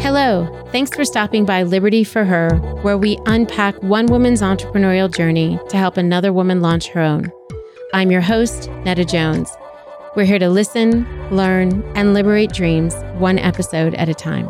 Hello, thanks for stopping by Liberty for Her, where we unpack one woman's entrepreneurial journey to help another woman launch her own. I'm your host, Netta Jones. We're here to listen, learn, and liberate dreams one episode at a time.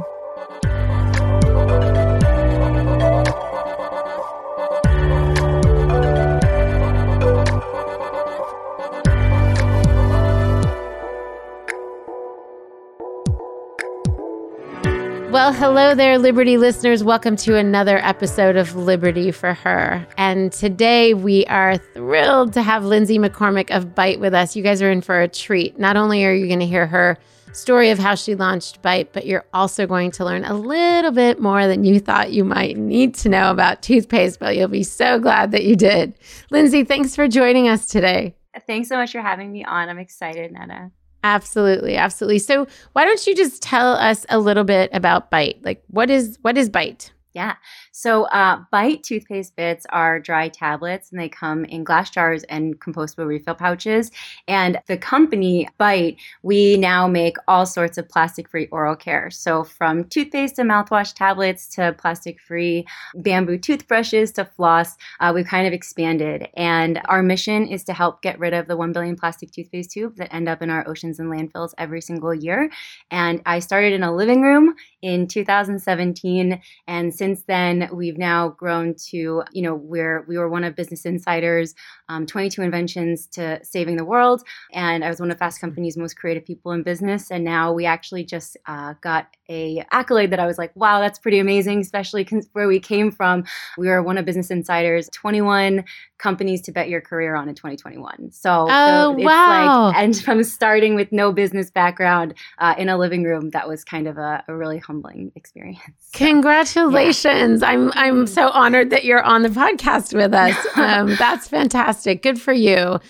Well, hello there, Liberty listeners. Welcome to another episode of Liberty for Her. And today we are thrilled to have Lindsay McCormick of Bite with us. You guys are in for a treat. Not only are you going to hear her story of how she launched Bite, but you're also going to learn a little bit more than you thought you might need to know about toothpaste, but you'll be so glad that you did. Lindsay, thanks for joining us today. Thanks so much for having me on. I'm excited, Netta. Absolutely, absolutely. So, why don't you just tell us a little bit about Bite? Like, what is what is Bite? Yeah. So, uh, Bite toothpaste bits are dry tablets and they come in glass jars and compostable refill pouches. And the company, Bite, we now make all sorts of plastic free oral care. So, from toothpaste and mouthwash tablets to plastic free bamboo toothbrushes to floss, uh, we've kind of expanded. And our mission is to help get rid of the 1 billion plastic toothpaste tubes that end up in our oceans and landfills every single year. And I started in a living room in 2017. And since then, we've now grown to, you know, where we were one of Business Insider's um, 22 inventions to saving the world. And I was one of Fast Company's most creative people in business. And now we actually just uh, got a accolade that I was like, wow, that's pretty amazing, especially where we came from. We were one of Business Insider's 21 companies to bet your career on in 2021. So, oh, so wow. Like, and from starting with no business background uh, in a living room, that was kind of a, a really humbling experience. So, Congratulations. Yeah. I'm, I'm so honored that you're on the podcast with us. Um, that's fantastic. Good for you.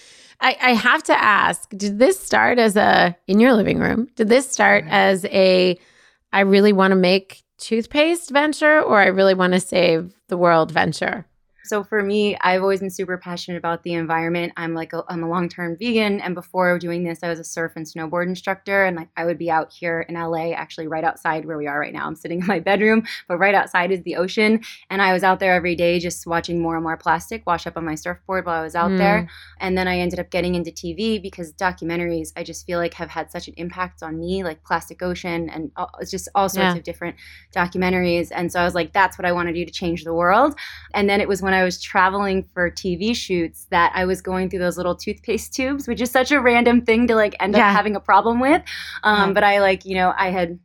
I, I, have to ask, did this start as a, in your living room, did this start as a, I really want to make toothpaste venture or I really want to save the world venture? So for me, I've always been super passionate about the environment. I'm like a, I'm a long-term vegan, and before doing this, I was a surf and snowboard instructor, and like I would be out here in LA, actually right outside where we are right now. I'm sitting in my bedroom, but right outside is the ocean, and I was out there every day just watching more and more plastic wash up on my surfboard while I was out mm. there. And then I ended up getting into TV because documentaries I just feel like have had such an impact on me, like Plastic Ocean and all, just all sorts yeah. of different documentaries. And so I was like, that's what I want to do to change the world. And then it was when I I was traveling for TV shoots that I was going through those little toothpaste tubes, which is such a random thing to like end yeah. up having a problem with. Um, yeah. But I like, you know, I had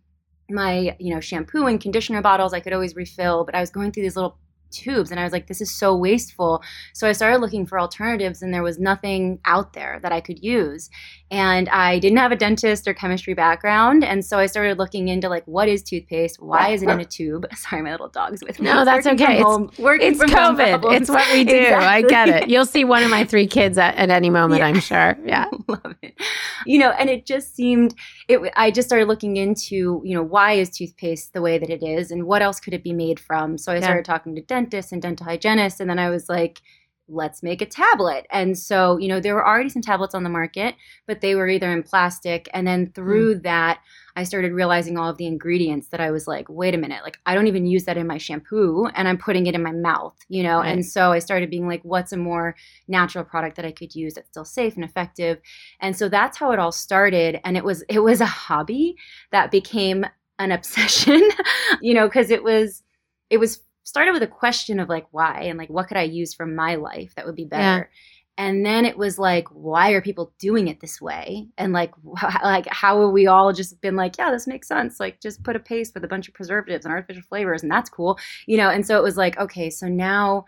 my, you know, shampoo and conditioner bottles I could always refill, but I was going through these little tubes and I was like this is so wasteful. So I started looking for alternatives and there was nothing out there that I could use. And I didn't have a dentist or chemistry background and so I started looking into like what is toothpaste? Why is it in a tube? Sorry, my little dog's with me. No, that's okay. It's, it's COVID. It's what we do. Exactly. I get it. You'll see one of my three kids at, at any moment, yeah. I'm sure. Yeah. Love it. You know, and it just seemed it I just started looking into, you know, why is toothpaste the way that it is and what else could it be made from? So I started yeah. talking to dentists dentists and dental hygienists. And then I was like, let's make a tablet. And so, you know, there were already some tablets on the market, but they were either in plastic. And then through mm. that, I started realizing all of the ingredients that I was like, wait a minute, like I don't even use that in my shampoo and I'm putting it in my mouth, you know? Right. And so I started being like, what's a more natural product that I could use that's still safe and effective? And so that's how it all started. And it was, it was a hobby that became an obsession, you know, because it was, it was started with a question of like why and like what could I use from my life that would be better. Yeah. And then it was like, why are people doing it this way? And like, wh- like how are we all just been like, yeah, this makes sense. Like, just put a paste with a bunch of preservatives and artificial flavors, and that's cool, you know. And so it was like, okay, so now,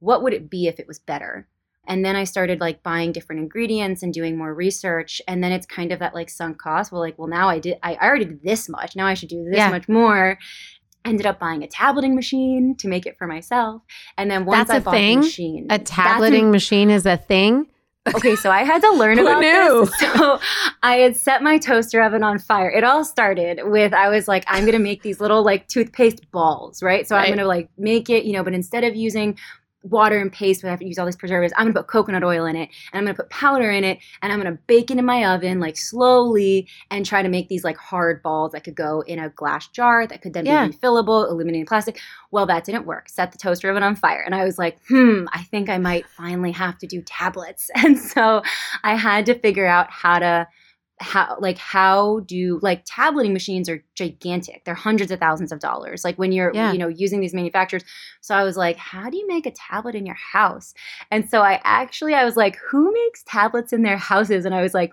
what would it be if it was better? And then I started like buying different ingredients and doing more research. And then it's kind of that like sunk cost. Well, like, well, now I did, I already did this much. Now I should do this yeah. much more ended up buying a tableting machine to make it for myself. And then once that's I bought thing? the machine, a tableting machine is a thing. Okay, so I had to learn about knew? this. So I had set my toaster oven on fire. It all started with I was like, I'm gonna make these little like toothpaste balls, right? So Right. I'm gonna like make it, you know, but instead of using water and paste, we have to use all these preservatives. I'm gonna put coconut oil in it, and I'm gonna put powder in it, and I'm gonna bake it in my oven like slowly, and try to make these like hard balls that could go in a glass jar that could then Yeah. be refillable, illuminating plastic. Well, that didn't work. Set the toaster oven on fire, and I was like, hmm, I think I might finally have to do tablets, and so I had to figure out how to how like how do like tableting machines are gigantic they're hundreds of thousands of dollars like when you're Yeah. you know using these manufacturers so i was like how do you make a tablet in your house and so i actually i was like who makes tablets in their houses and i was like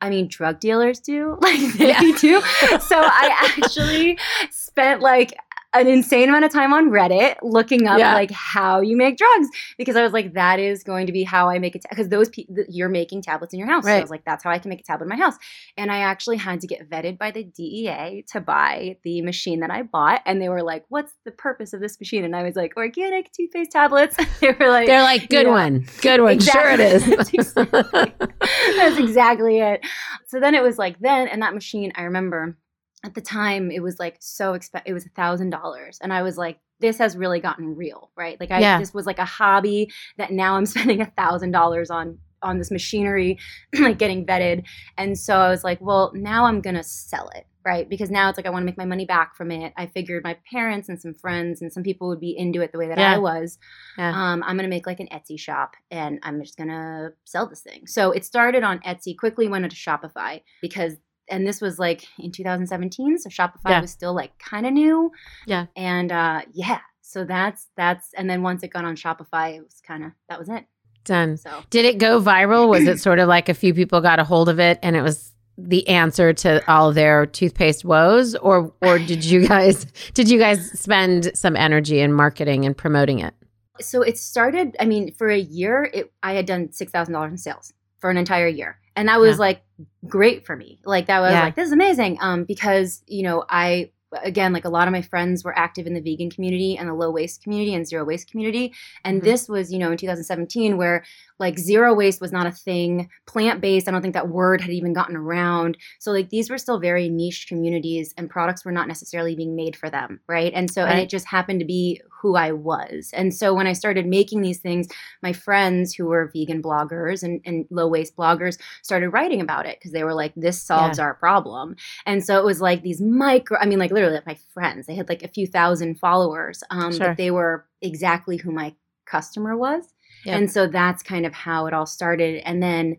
I mean, drug dealers do, like they Yeah. do. So I actually spent like an insane amount of time on Reddit looking up Yeah. like how you make drugs because I was like, that is going to be how I make it. Because those people, you're making tablets in your house. So I was like, that's how I can make a tablet in my house. And I actually had to get vetted by the DEA to buy the machine that I bought. And they were like, what's the purpose of this machine? And I was like, organic toothpaste tablets. they were like, They're like, good Yeah. one. Good one. Sure it Exactly. is. That's exactly- That's exactly it. So then it was like then, and that machine, I remember at the time it was like so expensive. It was a thousand dollars, and I was like, this has really gotten real, right? Like I, Yeah. this was like a hobby that now I'm spending a thousand dollars on on this machinery, like getting vetted, and so I was like, well, now I'm gonna sell it. Right, because now it's like I want to make my money back from it. I figured my parents and some friends and some people would be into it the way that Yeah. I was Yeah. um, I'm gonna make like an Etsy shop and I'm just gonna sell this thing. So it started on Etsy, quickly went into Shopify because and this was like in 2017, so Shopify Yeah. was still like kind of new. Yeah. And uh yeah, so that's that's and then once it got on Shopify, it was kind of that was it. Done. So Did it go viral? Was it sort of like a few people got a hold of it and it was the answer to all their toothpaste woes or or did you guys did you guys spend some energy in marketing and promoting it? so it started i mean for a year it i had done $6000 in sales for an entire year and that was Yeah. like great for me like that was Yeah. like this is amazing um because you know i again like a lot of my friends were active in the vegan community and the low waste community and zero waste community and Mhm. this was you know in 2017 where like zero waste was not a thing plant based i don't think that word had even gotten around so like these were still very niche communities and products were not necessarily being made for them right and so and it just happened to be who i was. And so when i started making these things my friends who were vegan bloggers and, and low waste bloggers started writing about it because they were like this solves our problem. And so it was like these micro i mean like literally like my friends they had like a few thousand followers um Sure. but they were exactly who my customer was. Yep. and so that's kind of how it all started. And then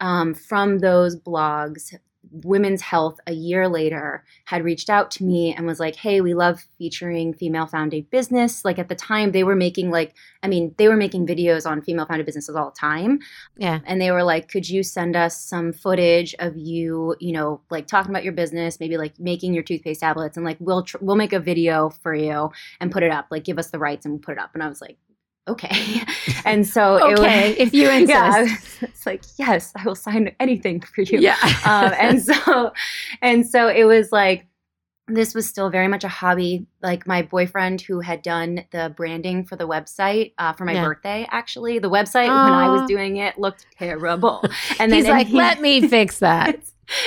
um, from those blogs women's health a year later had reached out to me and was like hey we love featuring female founded business. Like at the time they were making like i mean they were making videos on female founded businesses all the time. Yeah. and they were like could you send us some footage of you you know like talking about your business maybe like making your toothpaste tablets and like we'll tr- we'll make a video for you and put it up. Like give us the rights and we'll put it up. And i was like okay and so it Okay, was if you insist. yeah it's like yes i will sign anything for you Yeah. um, and so and so it was like this was still very much a hobby like my boyfriend who had done the branding for the website uh, for my Yeah. birthday actually the website when i was doing it looked terrible and He's then like, he- let me fix that.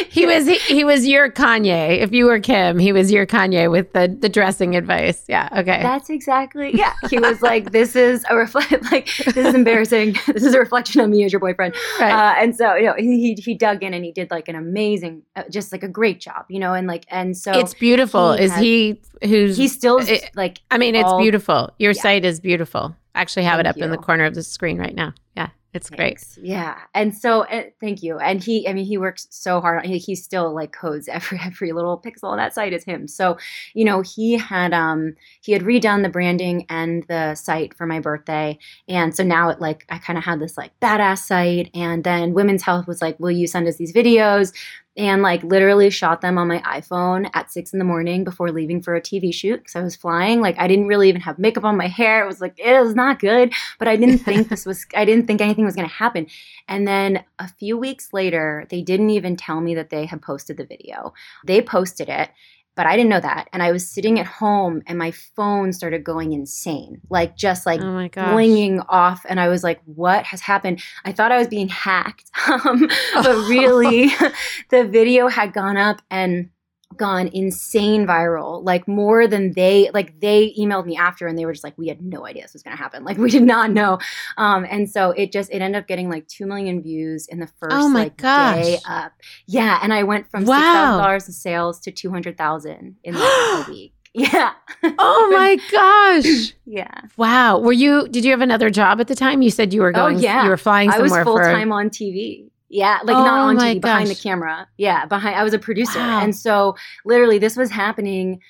He was he, he was your Kanye. If you were Kim, he was your Kanye with the the dressing advice. Yeah. Okay. That's exactly yeah. He was like, "This is a reflect. Like this is embarrassing. this is a reflection on me as your boyfriend." right. Uh, and so you know, he he- he dug in and he did like an amazing, uh, just like a great job, you know, and like and so it's beautiful. he Is has- he who's he's still it- like I mean, it's all- beautiful. Your Yeah. site is beautiful. Actually, have it Thank up in the corner of the screen right now. Yeah, it's great. Yeah, and so uh, thank you. And he, I mean, he works so hard. He, he still like codes every every little pixel on that site is him. So, you know, he had um he had redone the branding and the site for my birthday, and so now it like I kind of had this like badass site. And then Women's Health was like, "Will you send us these videos?" And like literally shot them on my iPhone at six in the morning before leaving for a TV shoot because I was flying. Like I didn't really even have makeup on my hair. It was like it was not good but I didn't think this was, I didn't think anything was going to happen. And then a few weeks later, they didn't even tell me that they had posted the video. They posted it. But I didn't know that. And I was sitting at home and my phone started going insane, like just like oh blinging off. And I was like, what has happened? I thought I was being hacked. Um, but really, the video had gone up and gone insane viral like more than they like they emailed me after and they were just like we had no idea this was going to happen like we did not know um and so it just it ended up getting like 2 million views in the first oh my like gosh. day up yeah and i went from wow. $6000 in sales to 200000 in like a week yeah. oh my gosh. Yeah. Wow. Were you? Did you have another job at the time? You said you were oh, going. Oh, yeah. You were flying somewhere. I was full time on TV. Yeah, like oh not on TV, gosh. behind the camera. Yeah, behind. I was a producer, wow. and so literally this was happening.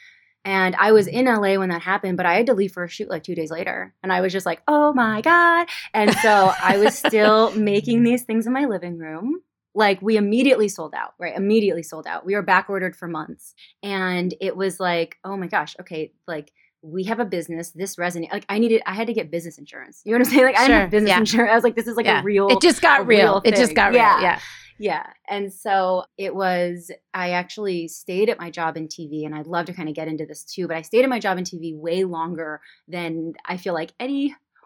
And I was in LA when that happened, but I had to leave for a shoot like two days later. And I was just like, oh my God. And so I was still making these things in my living room. Like we immediately sold out, right? Immediately sold out. We were back ordered for months. And it was like, oh my gosh, okay, like we have a business. This resonates. Like I needed, I had to get business insurance. You know what I'm saying? Like I didn't have business yeah. insurance. I was like, this is like yeah. a real. It just got real. real it just got real. Yeah. yeah. Yeah. And so it was, I actually stayed at my job in TV, and I'd love to kind of get into this too, but I stayed at my job in TV way longer than I feel like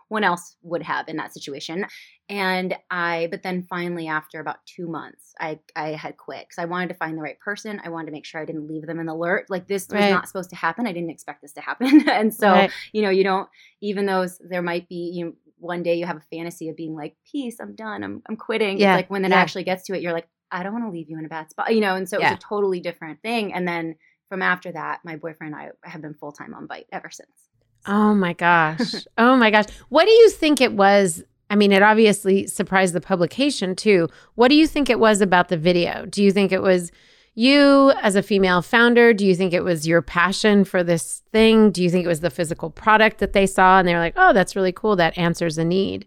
anyone else would have in that situation and i but then finally after about two months i i had quit because i wanted to find the right person i wanted to make sure i didn't leave them in the lurch like this was right. not supposed to happen i didn't expect this to happen and so right. you know you don't even though there might be you know one day you have a fantasy of being like peace i'm done i'm, I'm quitting yeah. It's like when it yeah. actually gets to it you're like i don't want to leave you in a bad spot you know and so yeah. it was a totally different thing and then from after that my boyfriend and i have been full-time on Bite ever since Oh my gosh. oh my gosh. What do you think it was I mean, it obviously surprised the publication too. What do you think it was about the video? Do you think it was you as a female founder? Do you think it was your passion for this thing? Do you think it was the physical product that they saw and they were like, oh, that's really cool. That answers a need?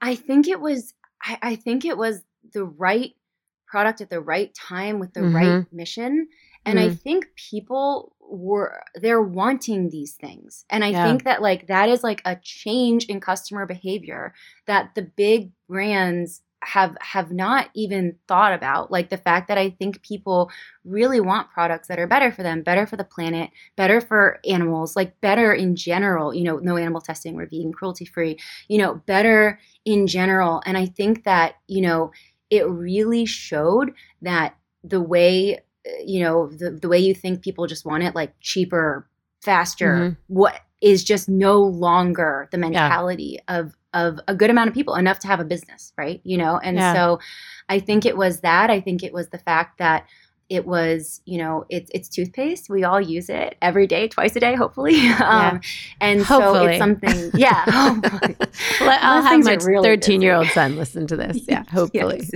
I think it was, I, I think it was the right product at the right time with the mm-hmm. right mission. And mm-hmm. I think people were they're wanting these things. And i yeah. think that like that is like a change in customer behavior that the big brands have have not even thought about. Like the fact that i think people really want products that are better for them better for the planet better for animals like better in general you know no animal testing we're vegan cruelty free you know better in general. And i think that you know it really showed that the way you know the, the way you think people just want it like cheaper faster mm-hmm. what is just no longer the mentality yeah. of of a good amount of people enough to have a business right you know and yeah. so i think it was that i think it was the fact that it was you know it's it's toothpaste. We all use it every day twice a day hopefully. Yeah. um, and hopefully. so it's something yeah. I'll have my 13 year old son listen to this. Yeah hopefully.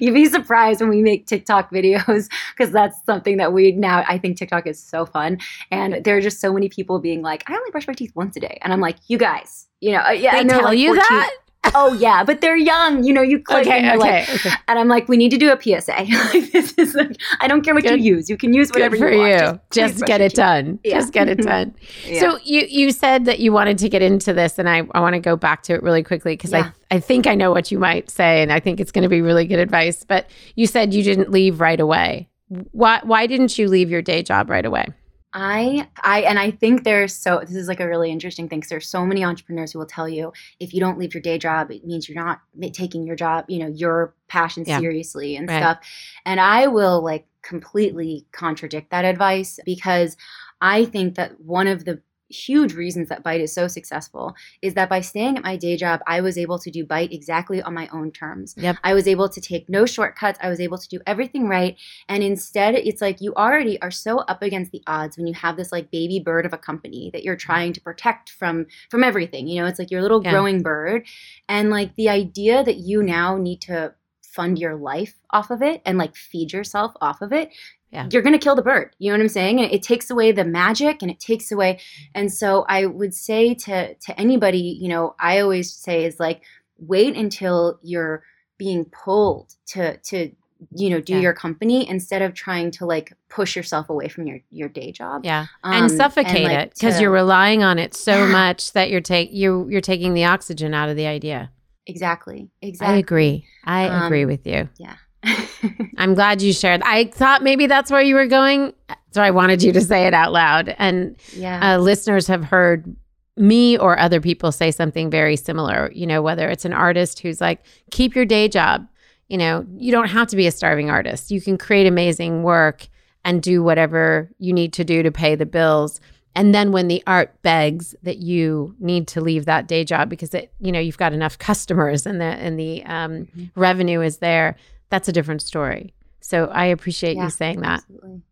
you'd be surprised when we make tiktok videos because that's something that we now i think tiktok is so fun. And there are just so many people being like i only brush my teeth once a day. And i'm like you guys you know yeah they I tell like, you that oh yeah, but they're young. You know, you click okay, and okay, like, okay. and I'm like, we need to do a PSA. this is like, I don't care what Good. you use. You can use whatever you want. You. Just, just get it done. Yeah. Just get it mm-hmm. done. yeah. So you you said that you wanted to get into this, and I, I want to go back to it really quickly because yeah. I I think I know what you might say, and I think it's going to be really good advice. But you said you didn't leave right away. Why why didn't you leave your day job right away? I I and I think there's so this is like a really interesting thing because there's so many entrepreneurs who will tell you if you don't leave your day job it means you're not taking your job you know your passion yeah. seriously and right. stuff and I will like completely contradict that advice because I think that one of the huge reasons that Bite is so successful is that by staying at my day job, I was able to do Bite exactly on my own terms. Yep. I was able to take no shortcuts. I was able to do everything right. And instead, it's like you already are so up against the odds when you have this like baby bird of a company that you're trying to protect from from everything. You know, it's like your little yeah. growing bird. And like the idea that you now need to fund your life off of it and like feed yourself off of it yeah. you're going to kill the bird. You know what I'm saying? And it takes away the magic and it takes away. And so I would say to to anybody, you know, I always say is like wait until you're being pulled to to you know do yeah. your company instead of trying to like push yourself away from your your day job yeah um, and suffocate and, like, it because you're relying on it so much that you're take you you're taking the oxygen out of the idea exactly exactly i agree i um, agree with you yeah I'm glad you shared. I thought maybe that's where you were going. So I wanted you to say it out loud. And yeah. uh, listeners have heard me or other people say something very similar, you know, whether it's an artist who's like, keep your day job. You know, you don't have to be a starving artist. You can create amazing work and do whatever you need to do to pay the bills. And then when the art begs that you need to leave that day job because it, you know, you've got enough customers and the and the um, mm-hmm. revenue is there, that's a different story. So I appreciate yeah, you saying that. Absolutely.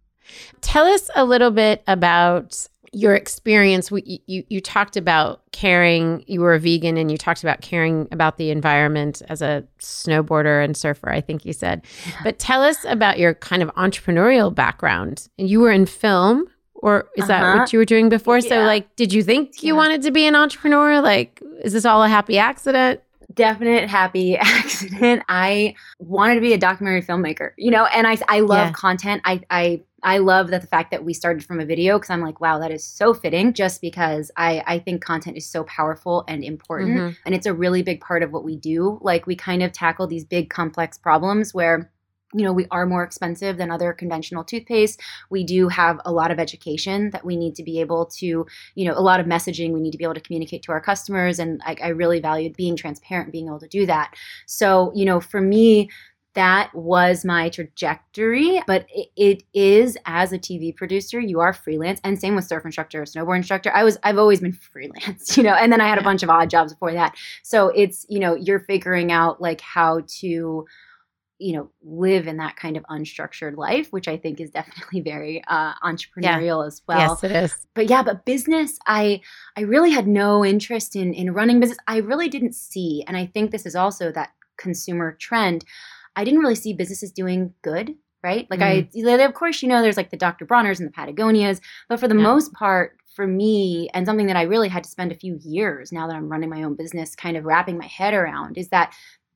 Tell us a little bit about your experience. We, you you talked about caring. You were a vegan, and you talked about caring about the environment as a snowboarder and surfer. I think you said. But tell us about your kind of entrepreneurial background. And you were in film, or is uh-huh. that what you were doing before? Yeah. So, like, did you think you yeah. wanted to be an entrepreneur? Like, is this all a happy accident? definite happy accident. I wanted to be a documentary filmmaker, you know, and I I love yeah. content. I I I love that the fact that we started from a video because I'm like, wow, that is so fitting just because I, I think content is so powerful and important. Mm-hmm. And it's a really big part of what we do. Like, we kind of tackle these big, complex problems where you know, we are more expensive than other conventional toothpaste. We do have a lot of education that we need to be able to, you know, a lot of messaging we need to be able to communicate to our customers. And I, I really valued being transparent, being able to do that. So, you know, for me, that was my trajectory but it, it is as a tv producer you are freelance and same with surf instructor snowboard instructor i was i've always been freelance you know and then i had a bunch of odd jobs before that so it's you know you're figuring out like how to you know live in that kind of unstructured life which i think is definitely very uh, entrepreneurial yeah. as well yes it is but yeah but business i i really had no interest in in running business i really didn't see and i think this is also that consumer trend i didn't really see businesses doing good right like mm. i of course you know there's like the dr bronner's and the patagonias but for the yeah. most part for me and something that i really had to spend a few years now that i'm running my own business kind of wrapping my head around is that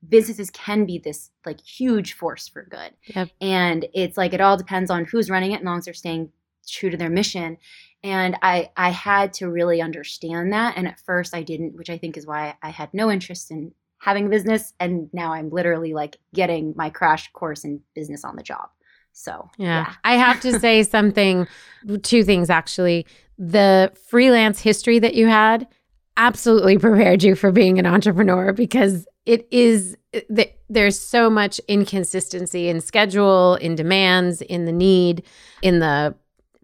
businesses can be this like huge force for good. Yep. And it's like it all depends on who's running it, as long as they're staying true to their mission. And I I had to really understand that. And at first I didn't, which I think is why I had no interest in having a business. And now I'm literally like getting my crash course in business on the job. So yeah. yeah. I have to say something, two things actually. The freelance history that you had absolutely prepared you for being an entrepreneur because it is eh, there's so much inconsistency in schedule, in demands, in the need, in the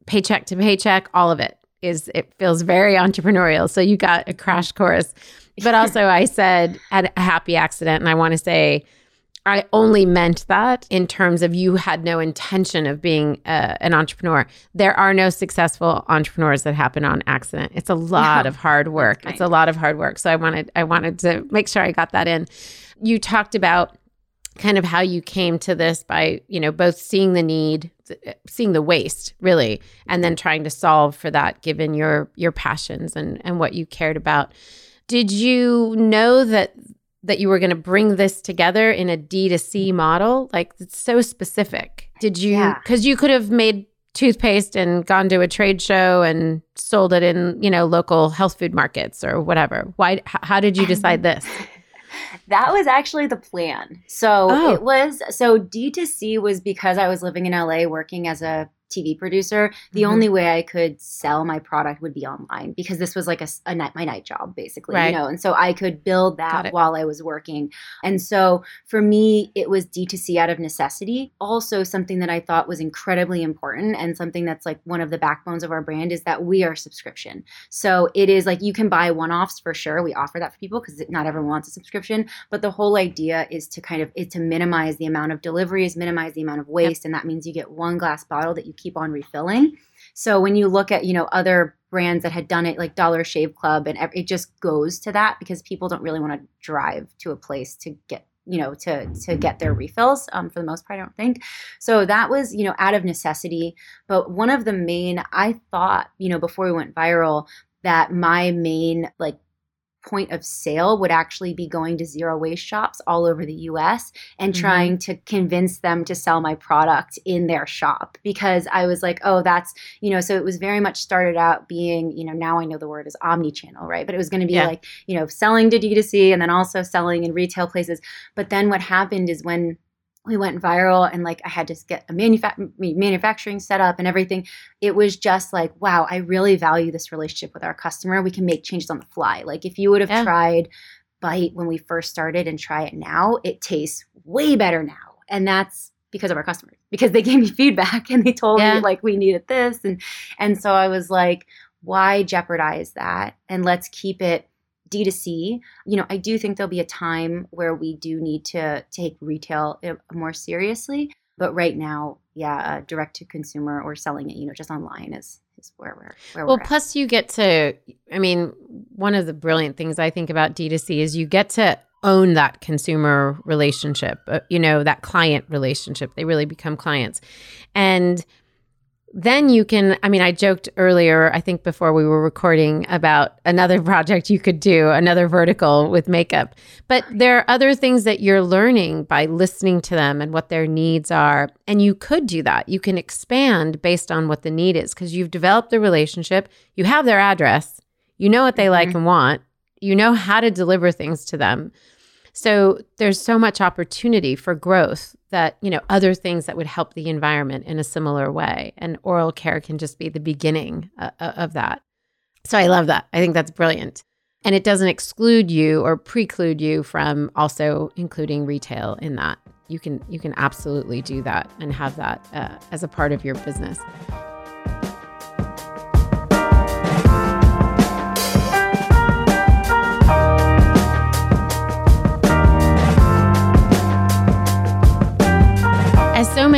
paycheck to paycheck, all of it is it feels very entrepreneurial. So you got a crash course. But also I said had a happy accident and I want to say I only meant that in terms of you had no intention of being uh, an entrepreneur. There are no successful entrepreneurs that happen on accident. It's a lot no, of hard work. It's a lot of hard work. So I wanted I wanted to make sure I got that in. You talked about kind of how you came to this by, you know, both seeing the need, seeing the waste, really, and then trying to solve for that given your your passions and and what you cared about. Did you know that that you were going to bring this together in a D2C model? Like it's so specific. Did you cuz you could have made toothpaste and gone to a trade show and sold it in, you know, local health food markets or whatever. Why how did you decide this? that was actually the plan. So oh. it was so D2C was because I was living in LA working as a TV producer, the mm-hmm. only way I could sell my product would be online because this was like a, a night, my night job basically, right. you know, and so I could build that while I was working. And so for me, it was D2C out of necessity. Also, something that I thought was incredibly important and something that's like one of the backbones of our brand is that we are subscription. So it is like you can buy one offs for sure. We offer that for people because not everyone wants a subscription, but the whole idea is to kind of is to minimize the amount of deliveries, minimize the amount of waste, yep. and that means you get one glass bottle that you keep on refilling. So when you look at, you know, other brands that had done it like Dollar Shave Club and it just goes to that because people don't really want to drive to a place to get you know to to get their refills um, for the most part i don't think so that was you know out of necessity but one of the main i thought you know before we went viral that my main like point of sale would actually be going to zero waste shops all over the US and mm-hmm. trying to convince them to sell my product in their shop because I was like, oh, that's, you know, so it was very much started out being, you know, now I know the word is omni channel, right? But it was going to be yeah. like, you know, selling to D2C and then also selling in retail places. But then what happened is when we went viral and like I had to get a manufa- manufacturing set up and everything. It was just like, wow, I really value this relationship with our customer. We can make changes on the fly. Like if you would have yeah. tried Bite when we first started and try it now, it tastes way better now. And that's because of our customers because they gave me feedback and they told yeah. me like we needed this and and so I was like why jeopardize that and let's keep it D2C, you know, I do think there'll be a time where we do need to take retail uh, more seriously. But right now, yeah, uh, direct to consumer or selling it, you know, just online is is where we're where well. We're plus, you get to. I mean, one of the brilliant things I think about D2C is you get to own that consumer relationship. Uh, you know, that client relationship. They really become clients, and then you can i mean i joked earlier i think before we were recording about another project you could do another vertical with makeup. But there are other things that you're learning by listening to them and what their needs are. And you could do that. You can expand based on what the need is because you've developed the relationship. You have their address. You know what they mm-hmm. like and want. You know how to deliver things to them so there's so much opportunity for growth that, you know, other things that would help the environment in a similar way. And oral care can just be the beginning uh, uh, of that. So I love that. I think that's brilliant. And it doesn't exclude you or preclude you from also including retail in that. You can you can absolutely do that and have that uh, as a part of your business.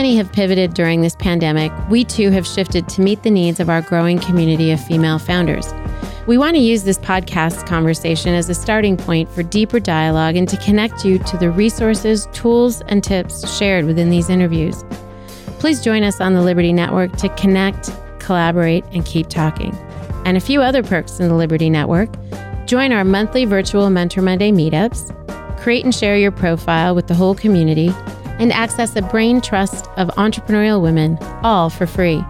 Many have pivoted during this pandemic, we too have shifted to meet the needs of our growing community of female founders. We want to use this podcast conversation as a starting point for deeper dialogue and to connect you to the resources, tools, and tips shared within these interviews. Please join us on the Liberty Network to connect, collaborate, and keep talking. And a few other perks in the Liberty Network join our monthly virtual Mentor Monday meetups, create and share your profile with the whole community and access a brain trust of entrepreneurial women, all for free.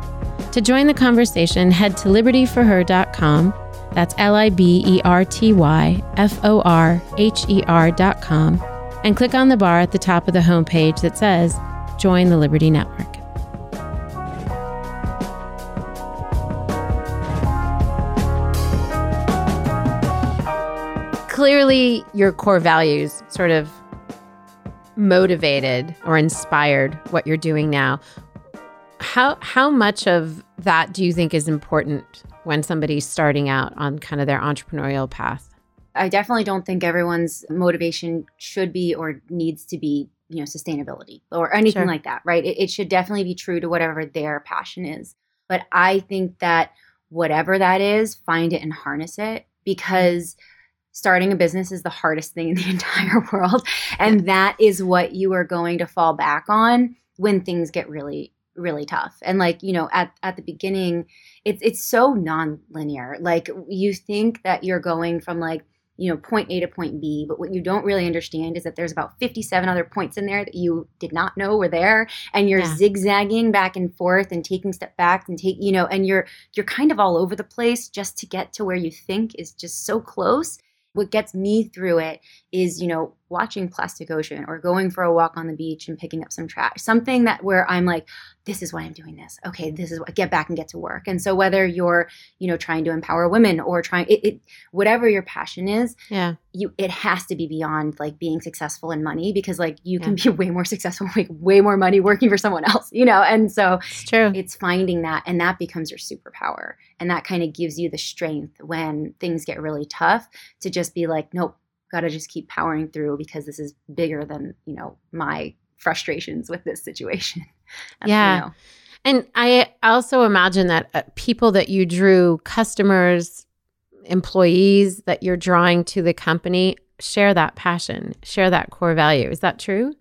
To join the conversation, head to libertyforher.com. That's L I B E R T Y F O R H E R.com and click on the bar at the top of the homepage that says Join the Liberty Network. Clearly, your core values sort of motivated or inspired what you're doing now. How how much of that do you think is important when somebody's starting out on kind of their entrepreneurial path? I definitely don't think everyone's motivation should be or needs to be, you know, sustainability or anything sure. like that, right? It, it should definitely be true to whatever their passion is. But I think that whatever that is, find it and harness it mm-hmm. because starting a business is the hardest thing in the entire world. And that is what you are going to fall back on when things get really really tough. And like you know at, at the beginning it's it's so non-linear. Like you think that you're going from like you know point a to point b but what you don't really understand is that there's about 57 other points in there that you did not know were there. And you're yeah. zigzagging back and forth and taking step back and take you know and you're you're kind of all over the place just to get to where you think is just so close what gets me through it is, you know, watching Plastic Ocean or going for a walk on the beach and picking up some trash. Something that where I'm like, this is why I'm doing this. Okay, this is what get back and get to work. And so whether you're, you know, trying to empower women or trying it, it whatever your passion is, yeah, you it has to be beyond like being successful in money because like you yeah. can be way more successful, make way more money working for someone else, you know. And so it's true. It's finding that and that becomes your superpower. And that kind of gives you the strength when things get really tough to just be like, nope, got to just keep powering through because this is bigger than you know my frustrations with this situation. Yeah. you know. and i also imagine that uh, people that you drew customers employees that you're drawing to the company share that passion share that core value. Is that true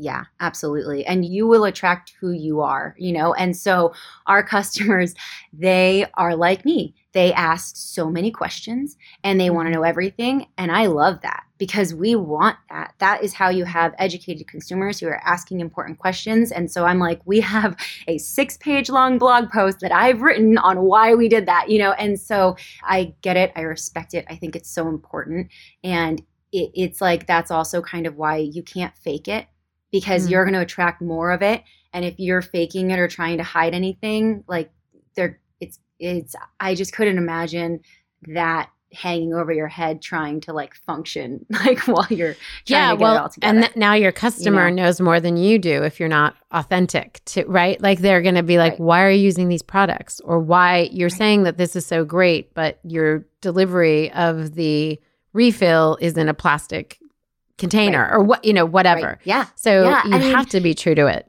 yeah, absolutely. And you will attract who you are, you know? And so our customers, they are like me. They ask so many questions and they want to mm-hmm. know everything. And I love that because we want that. That is how you have educated consumers who are asking important questions. And so I'm like, we have a six page long blog post that I've written on why we did that, you know? And so I get it. I respect it. I think it's so important. And it, it's like that's also kind of why you can't fake it because mm. you're going to attract more of it. And if you're faking it or trying to hide anything, like there, it's, it's, I just couldn't imagine that hanging over your head trying to like function like while you're yeah well and th- now your customer you know? knows more than you do if you're not authentic to right like they're going to be like right. why are you using these products or why you're right. saying that this is so great but your delivery of the refill is in a plastic container right. or what you know whatever yeah so yeah. you I have mean, to be true to it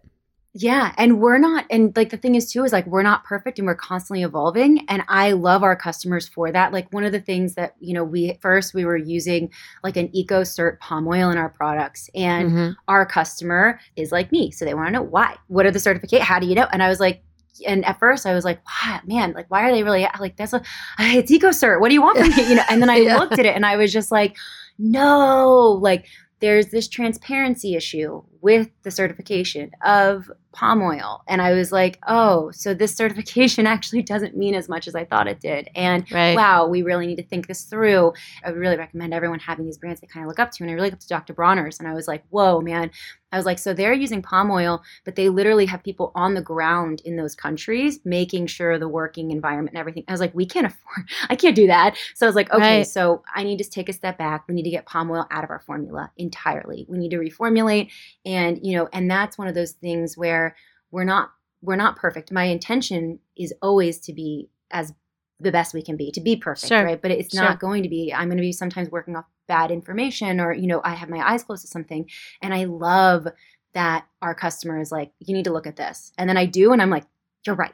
yeah. And we're not, and like the thing is too, is like we're not perfect and we're constantly evolving. And I love our customers for that. Like one of the things that, you know, we first we were using like an eco cert palm oil in our products. And mm-hmm. our customer is like me. So they want to know why. What are the certificate? How do you know? And I was like, and at first I was like, wow, man, like, why are they really like, that's a, it's eco cert. What do you want from me? You know, and then I yeah. looked at it and I was just like, no, like, there's this transparency issue with the certification of palm oil. And I was like, oh, so this certification actually doesn't mean as much as I thought it did. And right. wow, we really need to think this through. I would really recommend everyone having these brands they kind of look up to. And I really looked to Dr. Bronner's and I was like, whoa, man. I was like, so they're using palm oil, but they literally have people on the ground in those countries making sure the working environment and everything. I was like, we can't afford, I can't do that. So I was like, okay, right. so I need to take a step back. We need to get palm oil out of our formula entirely. We need to reformulate and you know and that's one of those things where we're not we're not perfect. My intention is always to be as the best we can be to be perfect sure. right? But it's sure. not going to be i'm going to be sometimes working off bad information or you know i have my eyes closed to something. And i love that our customer is like you need to look at this. And then i do and i'm like you're right.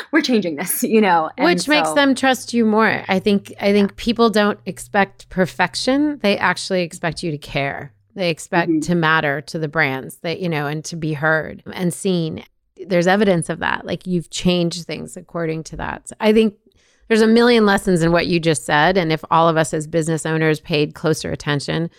We're changing this you know? And which so, makes them trust you more. I think i think yeah. people don't expect perfection. They actually expect you to care they expect mm-hmm. to matter to the brands that, you know, and to be heard and seen. There's evidence of that. Like you've changed things according to that. So I think there's a million lessons in what you just said. And if all of us as business owners paid closer attention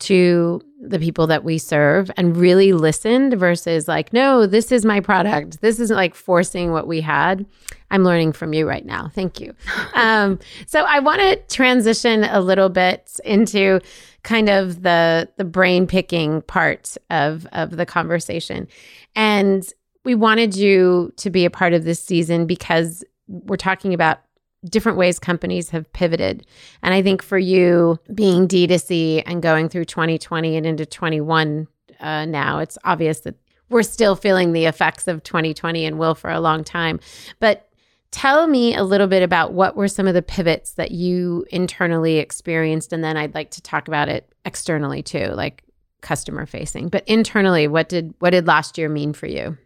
to the people that we serve and really listened versus like, no, this is my product. This isn't like forcing what we had. I'm learning from you right now. Thank you. um, so I want to transition a little bit into kind of the the brain picking part of of the conversation. And we wanted you to be a part of this season because we're talking about different ways companies have pivoted. And I think for you being D2C and going through 2020 and into 21 uh, now, it's obvious that we're still feeling the effects of 2020 and will for a long time. But tell me a little bit about what were some of the pivots that you internally experienced. And then I'd like to talk about it externally too, like customer facing. But internally, what did what did last year mean for you?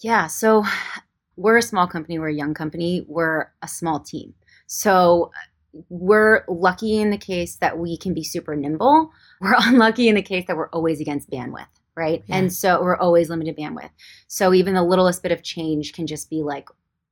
Yeah. So we're a small company, we're a young company, we're a small team. So we're lucky in the case that we can be super nimble. We're unlucky in the case that we're always against bandwidth, right? Yeah. And so we're always limited bandwidth. So even the littlest bit of change can just be like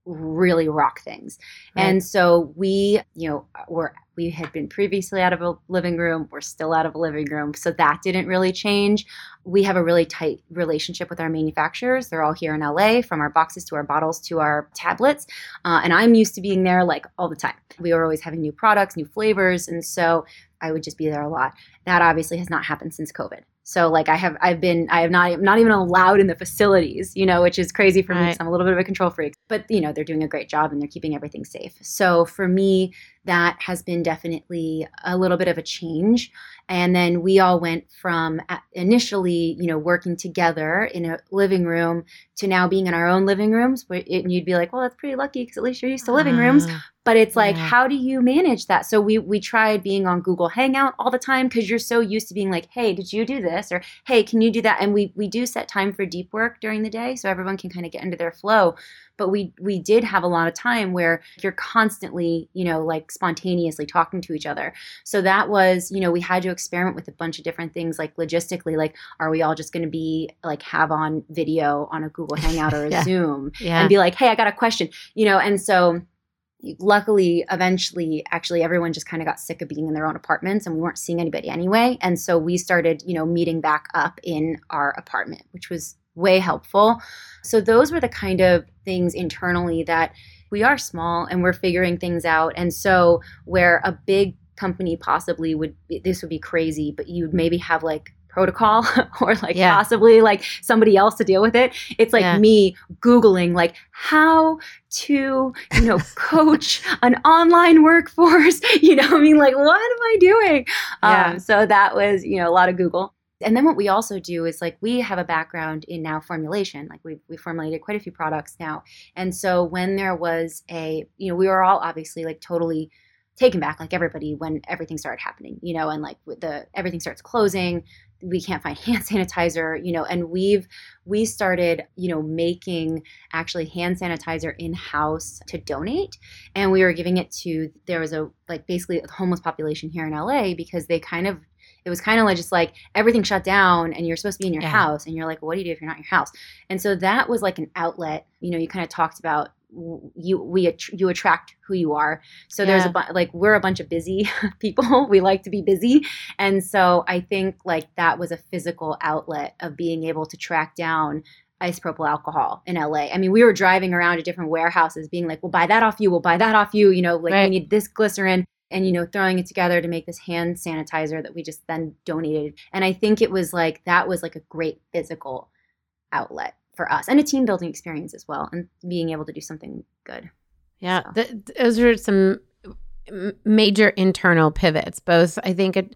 really rock things. Right. And so we, you know, were we had been previously out of a living room, we're still out of a living room. So that didn't really change. We have a really tight relationship with our manufacturers. They're all here in LA, from our boxes to our bottles to our tablets. Uh, and I'm used to being there like all the time. We were always having new products, new flavors. And so I would just be there a lot. That obviously has not happened since COVID. So like I have I've been I have not I'm not even allowed in the facilities, you know, which is crazy for me I'm a little bit of a control freak. But you know, they're doing a great job and they're keeping everything safe. So for me, that has been definitely a little bit of a change. And then we all went from initially, you know, working together in a living room to now being in our own living rooms. And you'd be like, well, that's pretty lucky because at least you're used to living rooms. Ah but it's like yeah. how do you manage that so we we tried being on google hangout all the time because you're so used to being like hey did you do this or hey can you do that and we we do set time for deep work during the day so everyone can kind of get into their flow but we we did have a lot of time where you're constantly you know like spontaneously talking to each other so that was you know we had to experiment with a bunch of different things like logistically like are we all just going to be like have on video on a google hangout or a yeah. zoom yeah. and be like hey i got a question you know and so luckily eventually actually everyone just kind of got sick of being in their own apartments and we weren't seeing anybody anyway and so we started you know meeting back up in our apartment which was way helpful so those were the kind of things internally that we are small and we're figuring things out and so where a big company possibly would this would be crazy but you'd maybe have like protocol or like yeah. possibly like somebody else to deal with it. It's like yeah. me Googling like how to, you know, coach an online workforce. You know, I mean, like, what am I doing? Yeah. Um, so that was, you know, a lot of Google. And then what we also do is like we have a background in now formulation. Like we we formulated quite a few products now. And so when there was a, you know, we were all obviously like totally taken back like everybody when everything started happening, you know, and like the everything starts closing, we can't find hand sanitizer you know and we've we started you know making actually hand sanitizer in house to donate and we were giving it to there was a like basically a homeless population here in LA because they kind of it was kind of like just like everything shut down and you're supposed to be in your yeah. house and you're like well, what do you do if you're not in your house and so that was like an outlet you know you kind of talked about you we you attract who you are so yeah. there's a bu- like we're a bunch of busy people we like to be busy and so i think like that was a physical outlet of being able to track down isopropyl alcohol in LA. I mean, we were driving around to different warehouses being like, we'll buy that off you, we'll buy that off you, you know, like right. we need this glycerin and you know throwing it together to make this hand sanitizer that we just then donated. And I think it was like that was like a great physical outlet for us and a team building experience as well and being able to do something good yeah so. those are some major internal pivots both i think it,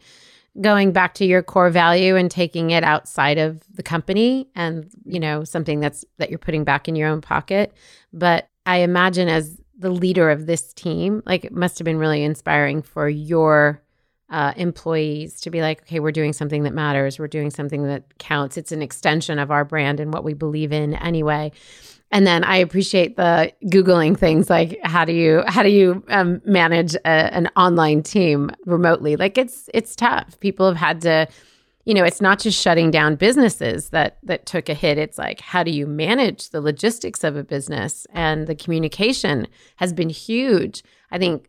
going back to your core value and taking it outside of the company and you know something that's that you're putting back in your own pocket but i imagine as the leader of this team like it must have been really inspiring for your uh, employees to be like, okay, we're doing something that matters. We're doing something that counts. It's an extension of our brand and what we believe in anyway. And then I appreciate the googling things like how do you how do you um, manage a, an online team remotely? Like it's it's tough. People have had to, you know, it's not just shutting down businesses that that took a hit. It's like how do you manage the logistics of a business and the communication has been huge. I think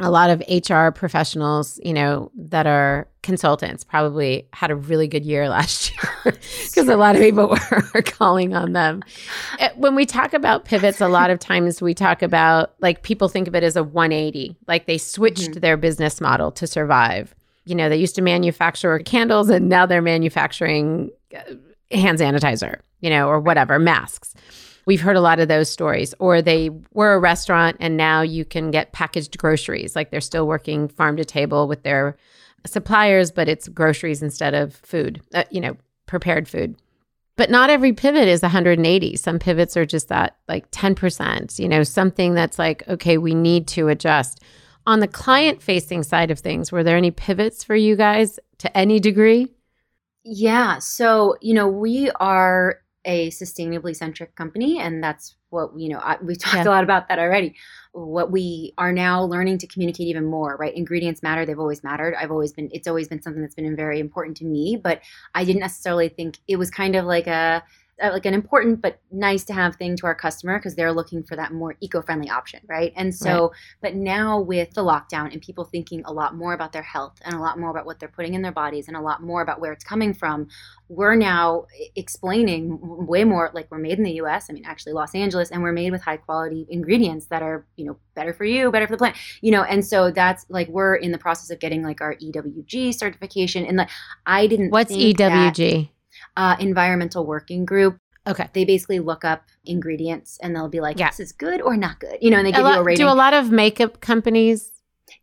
a lot of HR professionals, you know, that are consultants probably had a really good year last year because a lot of people were calling on them. Eh, when we talk about pivots, a lot of times we talk about like people think of it as a 180, like they switched mm-hmm. their business model to survive. You know, they used to manufacture candles and now they're manufacturing uh, hand sanitizer, you know, or whatever, masks. We've heard a lot of those stories. Or they were a restaurant and now you can get packaged groceries. Like they're still working farm to table with their suppliers, but it's groceries instead of food, uh, you know, prepared food. But not every pivot is 180. Some pivots are just that like 10%, you know, something that's like, okay, we need to adjust. On the client facing side of things, were there any pivots for you guys to any degree? Yeah. So, you know, we are a sustainably centric company and that's what you know I, we talked yeah. a lot about that already what we are now learning to communicate even more right ingredients matter they've always mattered i've always been it's always been something that's been very important to me but i didn't necessarily think it was kind of like a uh, like an important but nice to have thing to our customer because they're looking for that more eco-friendly option right? And so right. but now with the lockdown and people thinking a lot more about their health and a lot more about what they're putting in their bodies and a lot more about where it's coming from we're now explaining way more like we're made in the US I mean actually Los Angeles and we're made with high quality ingredients that are you know better for you better for the planet you know? And so that's like we're in the process of getting like our EWG certification and like I didn't What's EWG that, uh, environmental working group. Okay. They basically look up ingredients and they'll be like, yeah. this is good or not good. You know, and they give a you a rating. Do a lot of makeup companies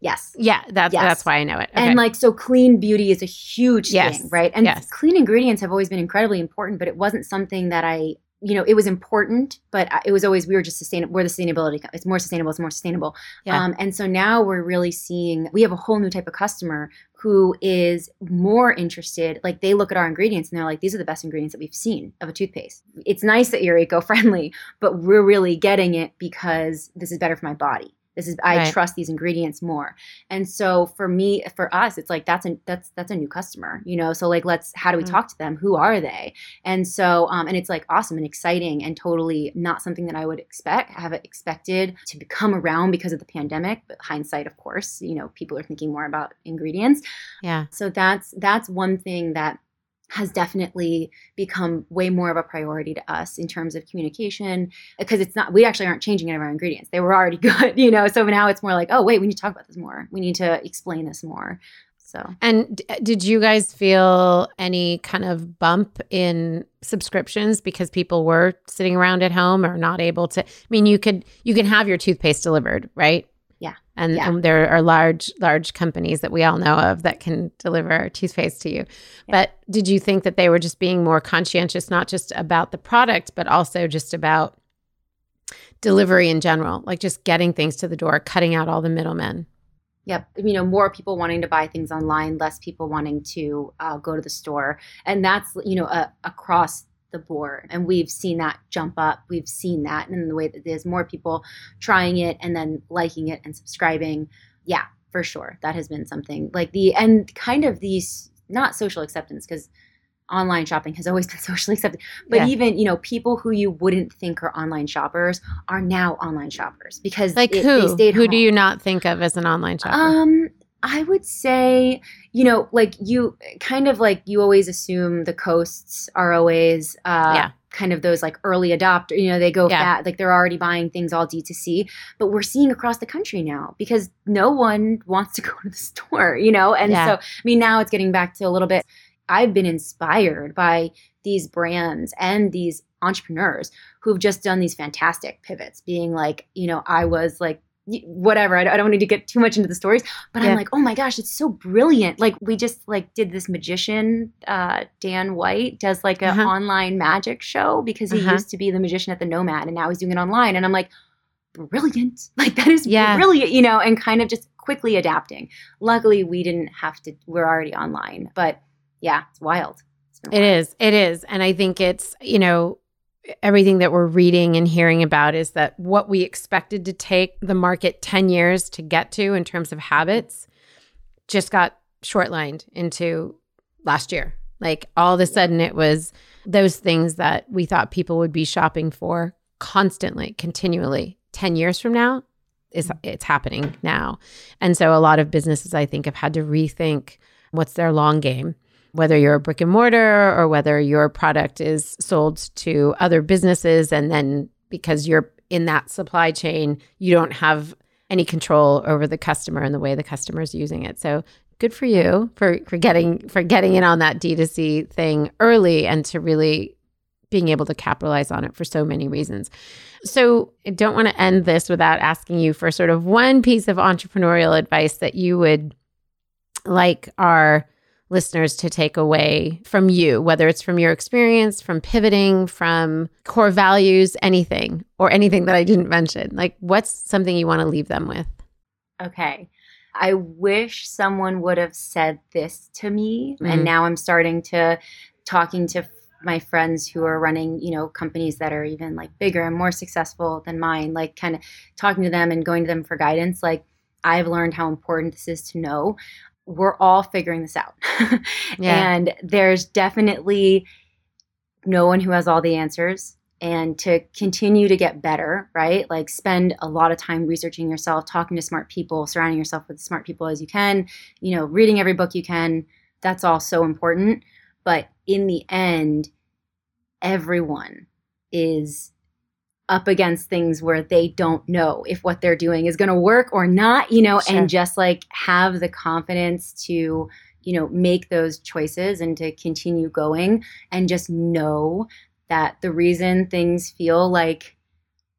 Yes. Yeah, that's yes. that's why I know it. Okay. And like so clean beauty is a huge yes. thing, right? And yes. clean ingredients have always been incredibly important, but it wasn't something that I you know, it was important, but it was always we were just sustainable. We're the sustainability. It's more sustainable. It's more sustainable. Yeah. Um, and so now we're really seeing we have a whole new type of customer who is more interested. Like they look at our ingredients and they're like, these are the best ingredients that we've seen of a toothpaste. It's nice that you're eco-friendly, but we're really getting it because this is better for my body. This is I right. trust these ingredients more. And so for me, for us, it's like that's a that's that's a new customer, you know. So like let's how do we mm-hmm. talk to them? Who are they? And so um and it's like awesome and exciting and totally not something that I would expect have expected to become around because of the pandemic. But hindsight, of course, you know, people are thinking more about ingredients. Yeah. So that's that's one thing that has definitely become way more of a priority to us in terms of communication because it's not we actually aren't changing any of our ingredients they were already good you know so now it's more like oh wait we need to talk about this more we need to explain this more So, and d- did you guys feel any kind of bump in subscriptions because people were sitting around at home or not able to? I mean, you could you can have your toothpaste delivered, right? And, Yeah. and there are large large companies that we all know of that can deliver toothpaste to you. Yeah. But did you think that they were just being more conscientious, not just about the product, but also just about delivery in general, like just getting things to the door, cutting out all the middlemen? Yep. You know, more people wanting to buy things online, less people wanting to uh, go to the store. And that's, you know, uh, across the board. And we've seen that jump up. We've seen that in the way that there's more people trying it and then liking it and subscribing. Yeah, for sure. That has been something like the, and kind of these, not social acceptance, because online shopping has always been socially accepted but Yeah. even you know people who you wouldn't think are online shoppers are now online shoppers because Like it- who? Who do you not think of as an online shopper? Um, I would say, you know, like you kind of like you always assume the coasts are always uh Yeah. kind of those like early adopter, you know, they go Yeah. fat, like they're already buying things all D2C, but we're seeing across the country now because no one wants to go to the store, you know? And Yeah. so I mean now it's getting back to a little bit I've been inspired by these brands and these entrepreneurs who've just done these fantastic pivots, being like, you know, I was like, whatever. I don't, need to get too much into the stories, but Yeah. I'm like, oh my gosh, it's so brilliant. Like we just like did this magician, uh, Dan White does like an Uh-huh. online magic show because he Uh-huh. used to be the magician at the Nomad and now he's doing it online. And I'm like, brilliant. Like that is Yeah. brilliant, you know, and kind of just quickly adapting. Luckily, we didn't have to. We're already online, but yeah, it's wild. It's It wild. is. It is. And I think it's, you know, everything that we're reading and hearing about is that what we expected to take the market 10 years to get to in terms of habits just got shortlined into last year. Like all of a sudden it was those things that we thought people would be shopping for constantly, continually 10 years from now is it's happening now. And so a lot of businesses I think have had to rethink what's their long game whether you're a brick and mortar or whether your product is sold to other businesses and then because you're in that supply chain you don't have any control over the customer and the way the customer is using it so good for you for for getting for getting in on that D2C thing early and to really being able to capitalize on it for so many reasons. So, I don't want to end this without asking you for sort of one piece of entrepreneurial advice that you would like our listeners to take away from you, whether it's from your experience, from pivoting, from core values, anything, or anything that I didn't mention. Like, what's something you want to leave them with? Okay. I wish someone would have said this to me. Mhm. And now I'm starting to talking to my friends who are running, you know, companies that are even like bigger and more successful than mine, like kind of talking to them and going to them for guidance. Like I've learned how important this is to know. We're all figuring this out. Yeah. And there's definitely no one who has all the answers and to continue to get better, right? Like spend a lot of time researching yourself, talking to smart people, surrounding yourself with smart people as you can, you know, reading every book you can. That's all so important. But in the end, everyone is up against things where they don't know if what they're doing is going to work or not, you know, Sure. and just like have the confidence to, you know, make those choices and to continue going and just know that the reason things feel like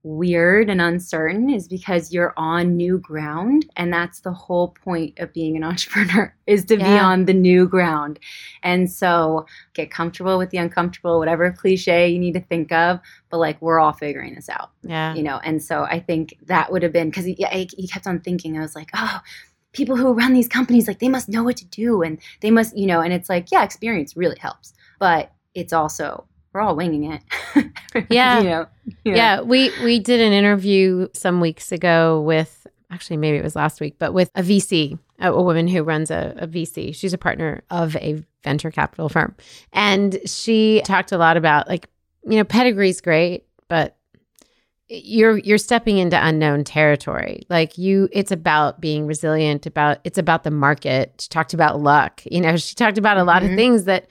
weird and uncertain is because you're on new ground and that's the whole point of being an entrepreneur is to be on the new ground. And so get comfortable with the uncomfortable whatever cliche you need to think of but like we're all figuring this out Yeah. you know? And so i think that would have been because he, he kept on thinking i was like oh people who run these companies like they must know what to do and they must you know? And it's like yeah experience really helps but it's also we're all winging it Yeah. you know Yeah. we we did an interview some weeks ago with actually maybe it was last week, but with a VC, a, a woman who runs a, a VC. She's a partner of a venture capital firm, and she talked a lot about like you know pedigree's great, but you're you're stepping into unknown territory like you it's about being resilient about it's about the market she talked about luck you know she talked about a lot of Mhm. things that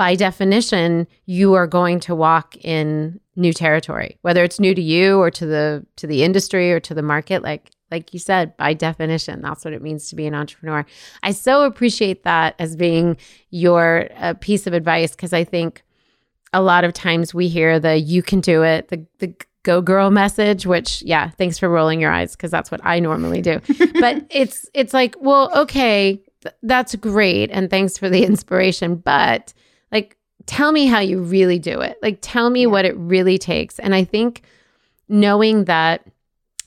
by definition you are going to walk in new territory whether it's new to you or to the to the industry or to the market like like you said, by definition, that's what it means to be an entrepreneur. I so appreciate that as being your uh, piece of advice because I think a lot of times we hear the you can do it, the, the go girl message which yeah thanks for rolling your eyes because that's what i normally do but it's it's like well okay th- that's great and thanks for the inspiration but like tell me how you really do it like tell me yeah. what it really takes and i think knowing that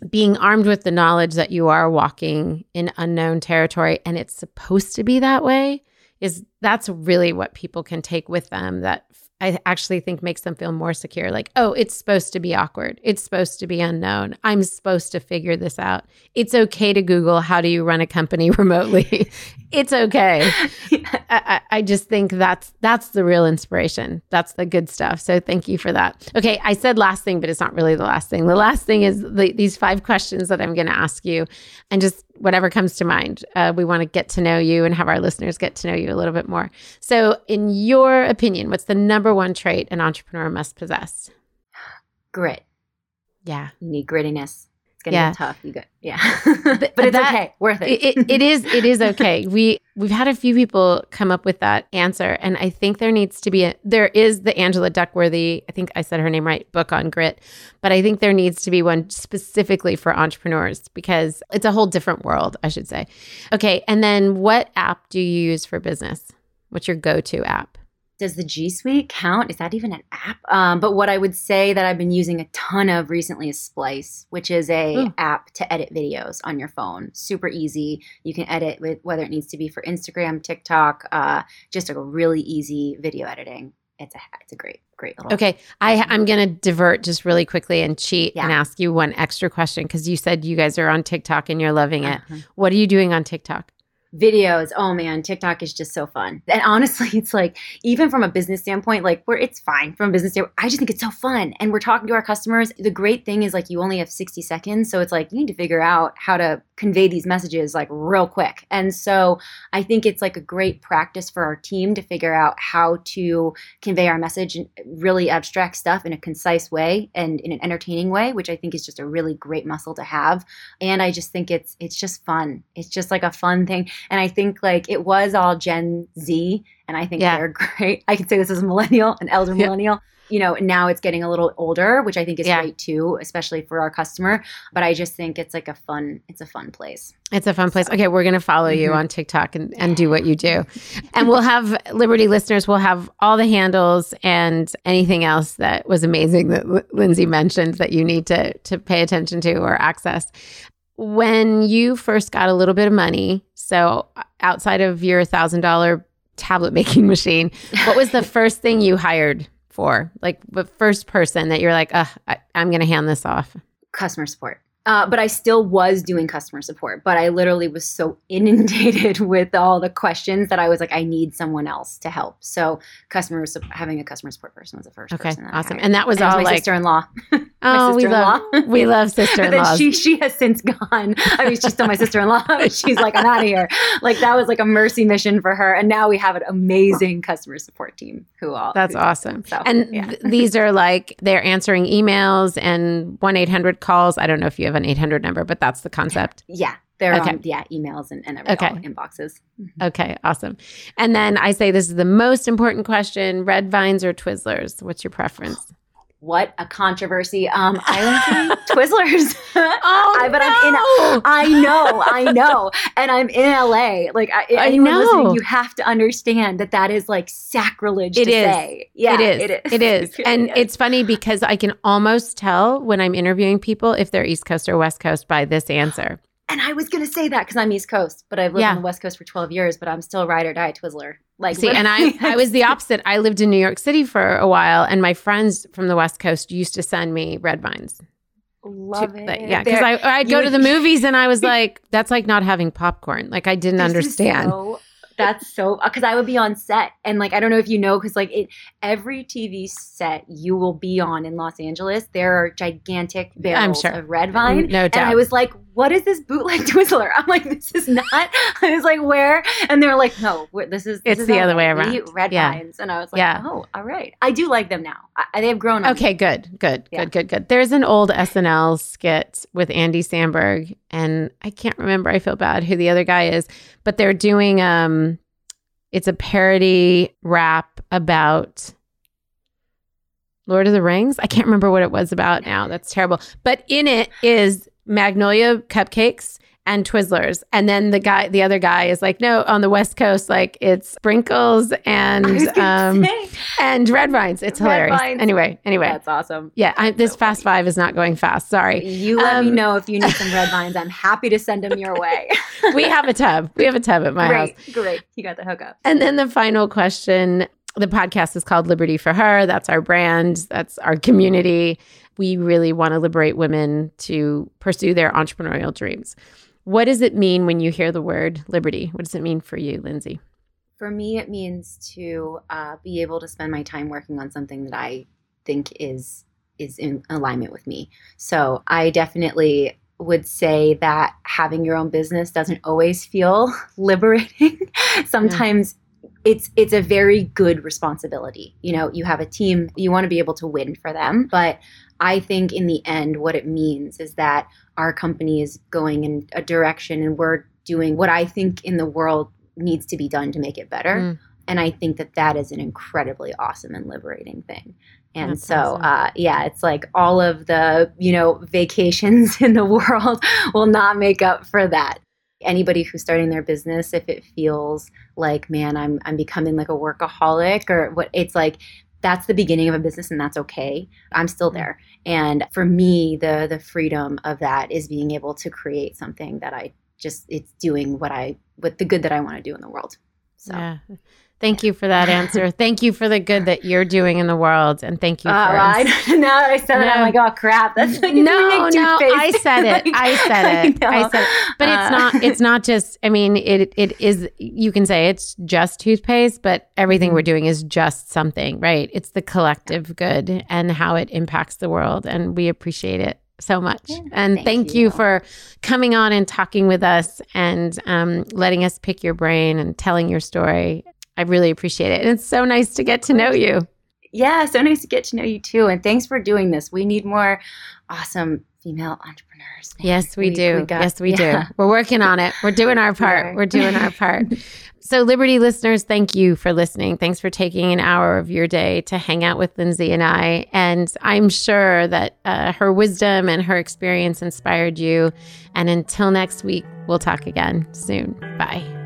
being armed with the knowledge that you are walking in unknown territory and it's supposed to be that way is that's really what people can take with them that I actually think makes them feel more secure. Like, oh, it's supposed to be awkward. It's supposed to be unknown. I'm supposed to figure this out. It's okay to Google how do you run a company remotely. it's okay. I, I, just think that's that's the real inspiration. That's the good stuff. So thank you for that. Okay, I said last thing, but it's not really the last thing. The last thing is the, these five questions that I'm going to ask you, and just whatever comes to mind. Uh, we want to get to know you and have our listeners get to know you a little bit more. So, in your opinion, what's the number one trait an entrepreneur must possess? Grit. Yeah. You need grittiness gonna yeah. get tough. You got yeah, but, it's that, okay, worth it. it. It is. It is okay. We we've had a few people come up with that answer, and I think there needs to be a. There is the Angela Duckworthy. I think I said her name right. Book on grit, but I think there needs to be one specifically for entrepreneurs because it's a whole different world. I should say. Okay, and then what app do you use for business? What's your go-to app? Does the G Suite count? Is that even an app? Um, but what I would say that I've been using a ton of recently is Splice, which is a Ooh. app to edit videos on your phone. Super easy. You can edit with whether it needs to be for Instagram, TikTok, uh, just a really easy video editing. It's a it's a great great little. Okay, I I'm gonna divert just really quickly and cheat yeah. and ask you one extra question because you said you guys are on TikTok and you're loving it. Uh-huh. What are you doing on TikTok? Videos oh man tiktok is just so fun. And honestly it's like even from a business standpoint like where it's fine from a business standpoint. I just think it's so fun. And we're talking to our customers. The great thing is like you only have 60 seconds. So it's like you need to figure out how to convey these messages like real quick. And so i think it's like a great practice for our team to figure out how to convey our message and really abstract stuff in a concise way and in an entertaining way which i think is just a really great muscle to have. And i just think it's it's just fun. It's just like a fun thing and I think like it was all Gen Z, and I think yeah. they're great. I could say this as a millennial, an elder millennial. You know, now it's getting a little older, which I think is yeah. great too, especially for our customer. But I just think it's like a fun, it's a fun place. It's a fun place. Okay, we're gonna follow you mm-hmm. on TikTok and, and do what you do. and we'll have Liberty listeners, we'll have all the handles and anything else that was amazing that L- Lindsay mentioned that you need to to pay attention to or access when you first got a little bit of money, so uh, outside of your thousand dollar tablet making machine, what was the first thing you hired for? Like the first person that you're like, I, I'm going to hand this off? Customer support. Uh, but I still was doing customer support. But I literally was so inundated with all the questions that I was like, I need someone else to help. So customer having a customer support person was the first. Okay, awesome. And that was and all my like sister-in-law. oh, we love we love sister-in-law. she she has since gone. I mean, she's still my sister-in-law. But she's like, I'm out of here. Like that was like a mercy mission for her. And now we have an amazing customer support team who all. That's who awesome. So, and yeah. th- these are like they're answering emails and one eight hundred calls. I don't know if you have an 800 number, but that's the concept. Yeah. They're okay. on, yeah, emails and, and okay. inboxes. Mm-hmm. Okay, awesome. And then I say this is the most important question red vines or Twizzlers? What's your preference? what a controversy. Um, I like Twizzlers. oh, I, but no. I'm in. I know, I know, and I'm in LA. Like, I, I anyone know. listening, you have to understand that that is like sacrilege. It is. Say. Yeah, it is. It is. It is. and it's funny because I can almost tell when I'm interviewing people if they're East Coast or West Coast by this answer. And I was going to say that because I'm East Coast, but I've lived yeah. on the West Coast for 12 years, but I'm still ride or die Twizzler. Like, see, and I, I was the opposite. I lived in New York City for a while, and my friends from the West Coast used to send me red vines. Love to, it. Yeah, because I I'd go to the movies and I was like, that's like not having popcorn. Like I didn't understand. So, that's so because I would be on set and like I don't know if you know because like it every TV set you will be on in Los Angeles there are gigantic barrels sure. of red vine. No doubt. And I was like, what is this bootleg Twizzler? I'm like, this is not. I was like, where? And they were like, no, this is. This it's is the other way around. Red yeah. vines, and I was like, yeah. oh, all right. I do like them now. I, they have grown. Up. Okay, good, good, yeah. good, good, good. There's an old SNL skit with Andy Samberg, and I can't remember. I feel bad who the other guy is, but they're doing um, it's a parody rap about Lord of the Rings. I can't remember what it was about now. That's terrible. But in it is Magnolia cupcakes and Twizzlers. And then the guy, the other guy is like, no, on the West Coast, like it's sprinkles and um and red vines. It's red hilarious. Vines. Anyway, anyway, that's awesome. Yeah, I, this so fast five is not going fast. Sorry. You let um, me know if you need some red vines. I'm happy to send them your way. we have a tub. We have a tub at my great, house. Great, you got the hookup. And then the final question. The podcast is called Liberty for Her. That's our brand. That's our community we really want to liberate women to pursue their entrepreneurial dreams. What does it mean when you hear the word liberty? What does it mean for you, Lindsay? For me, it means to uh, be able to spend my time working on something that I think is is in alignment with me. So I definitely would say that having your own business doesn't always feel liberating. Sometimes it's it's a very good responsibility. You know, you have a team, you want to be able to win for them, but I think in the end, what it means is that our company is going in a direction and we're doing what I think in the world needs to be done to make it better. Mm. And I think that that is an incredibly awesome and liberating thing. And That's so, awesome. uh, yeah, it's like all of the, you know, vacations in the world will not make up for that. Anybody who's starting their business, if it feels like, man, I'm, I'm becoming like a workaholic or what it's like, that's the beginning of a business and that's okay. I'm still mm. there. And for me, the the freedom of that is being able to create something that I just it's doing what I what the good that I want to do in the world. So yeah. Thank you for that answer. thank you for the good that you're doing in the world, and thank you. Oh, for I, now that I said no. it, I'm like, oh crap! That's like no, no. I said it. like, I said it. I, I, said it. But uh, it's not. It's not just. I mean, it it is. You can say it's just toothpaste, but everything mm-hmm. we're doing is just something, right? It's the collective good and how it impacts the world, and we appreciate it so much. Yeah, and thank, thank you. you. for coming on and talking with us and um, letting us pick your brain and telling your story. I really appreciate it. And it's so nice to get to know you. Yeah, so nice to get to know you too. And thanks for doing this. We need more awesome female entrepreneurs. Yes, we, we do. We got, yes, we yeah. do. We're working on it. We're doing our part. We're doing our part. So, Liberty listeners, thank you for listening. Thanks for taking an hour of your day to hang out with Lindsay and I. And I'm sure that uh, her wisdom and her experience inspired you. And until next week, we'll talk again soon. Bye.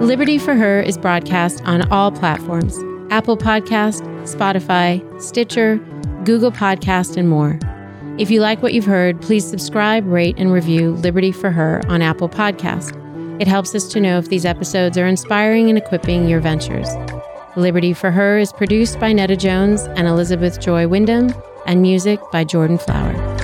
Liberty for Her is broadcast on all platforms Apple Podcast, Spotify, Stitcher, Google Podcast, and more. If you like what you've heard, please subscribe, rate, and review Liberty for Her on Apple Podcast. It helps us to know if these episodes are inspiring and equipping your ventures. Liberty for Her is produced by Netta Jones and Elizabeth Joy Wyndham, and music by Jordan Flower.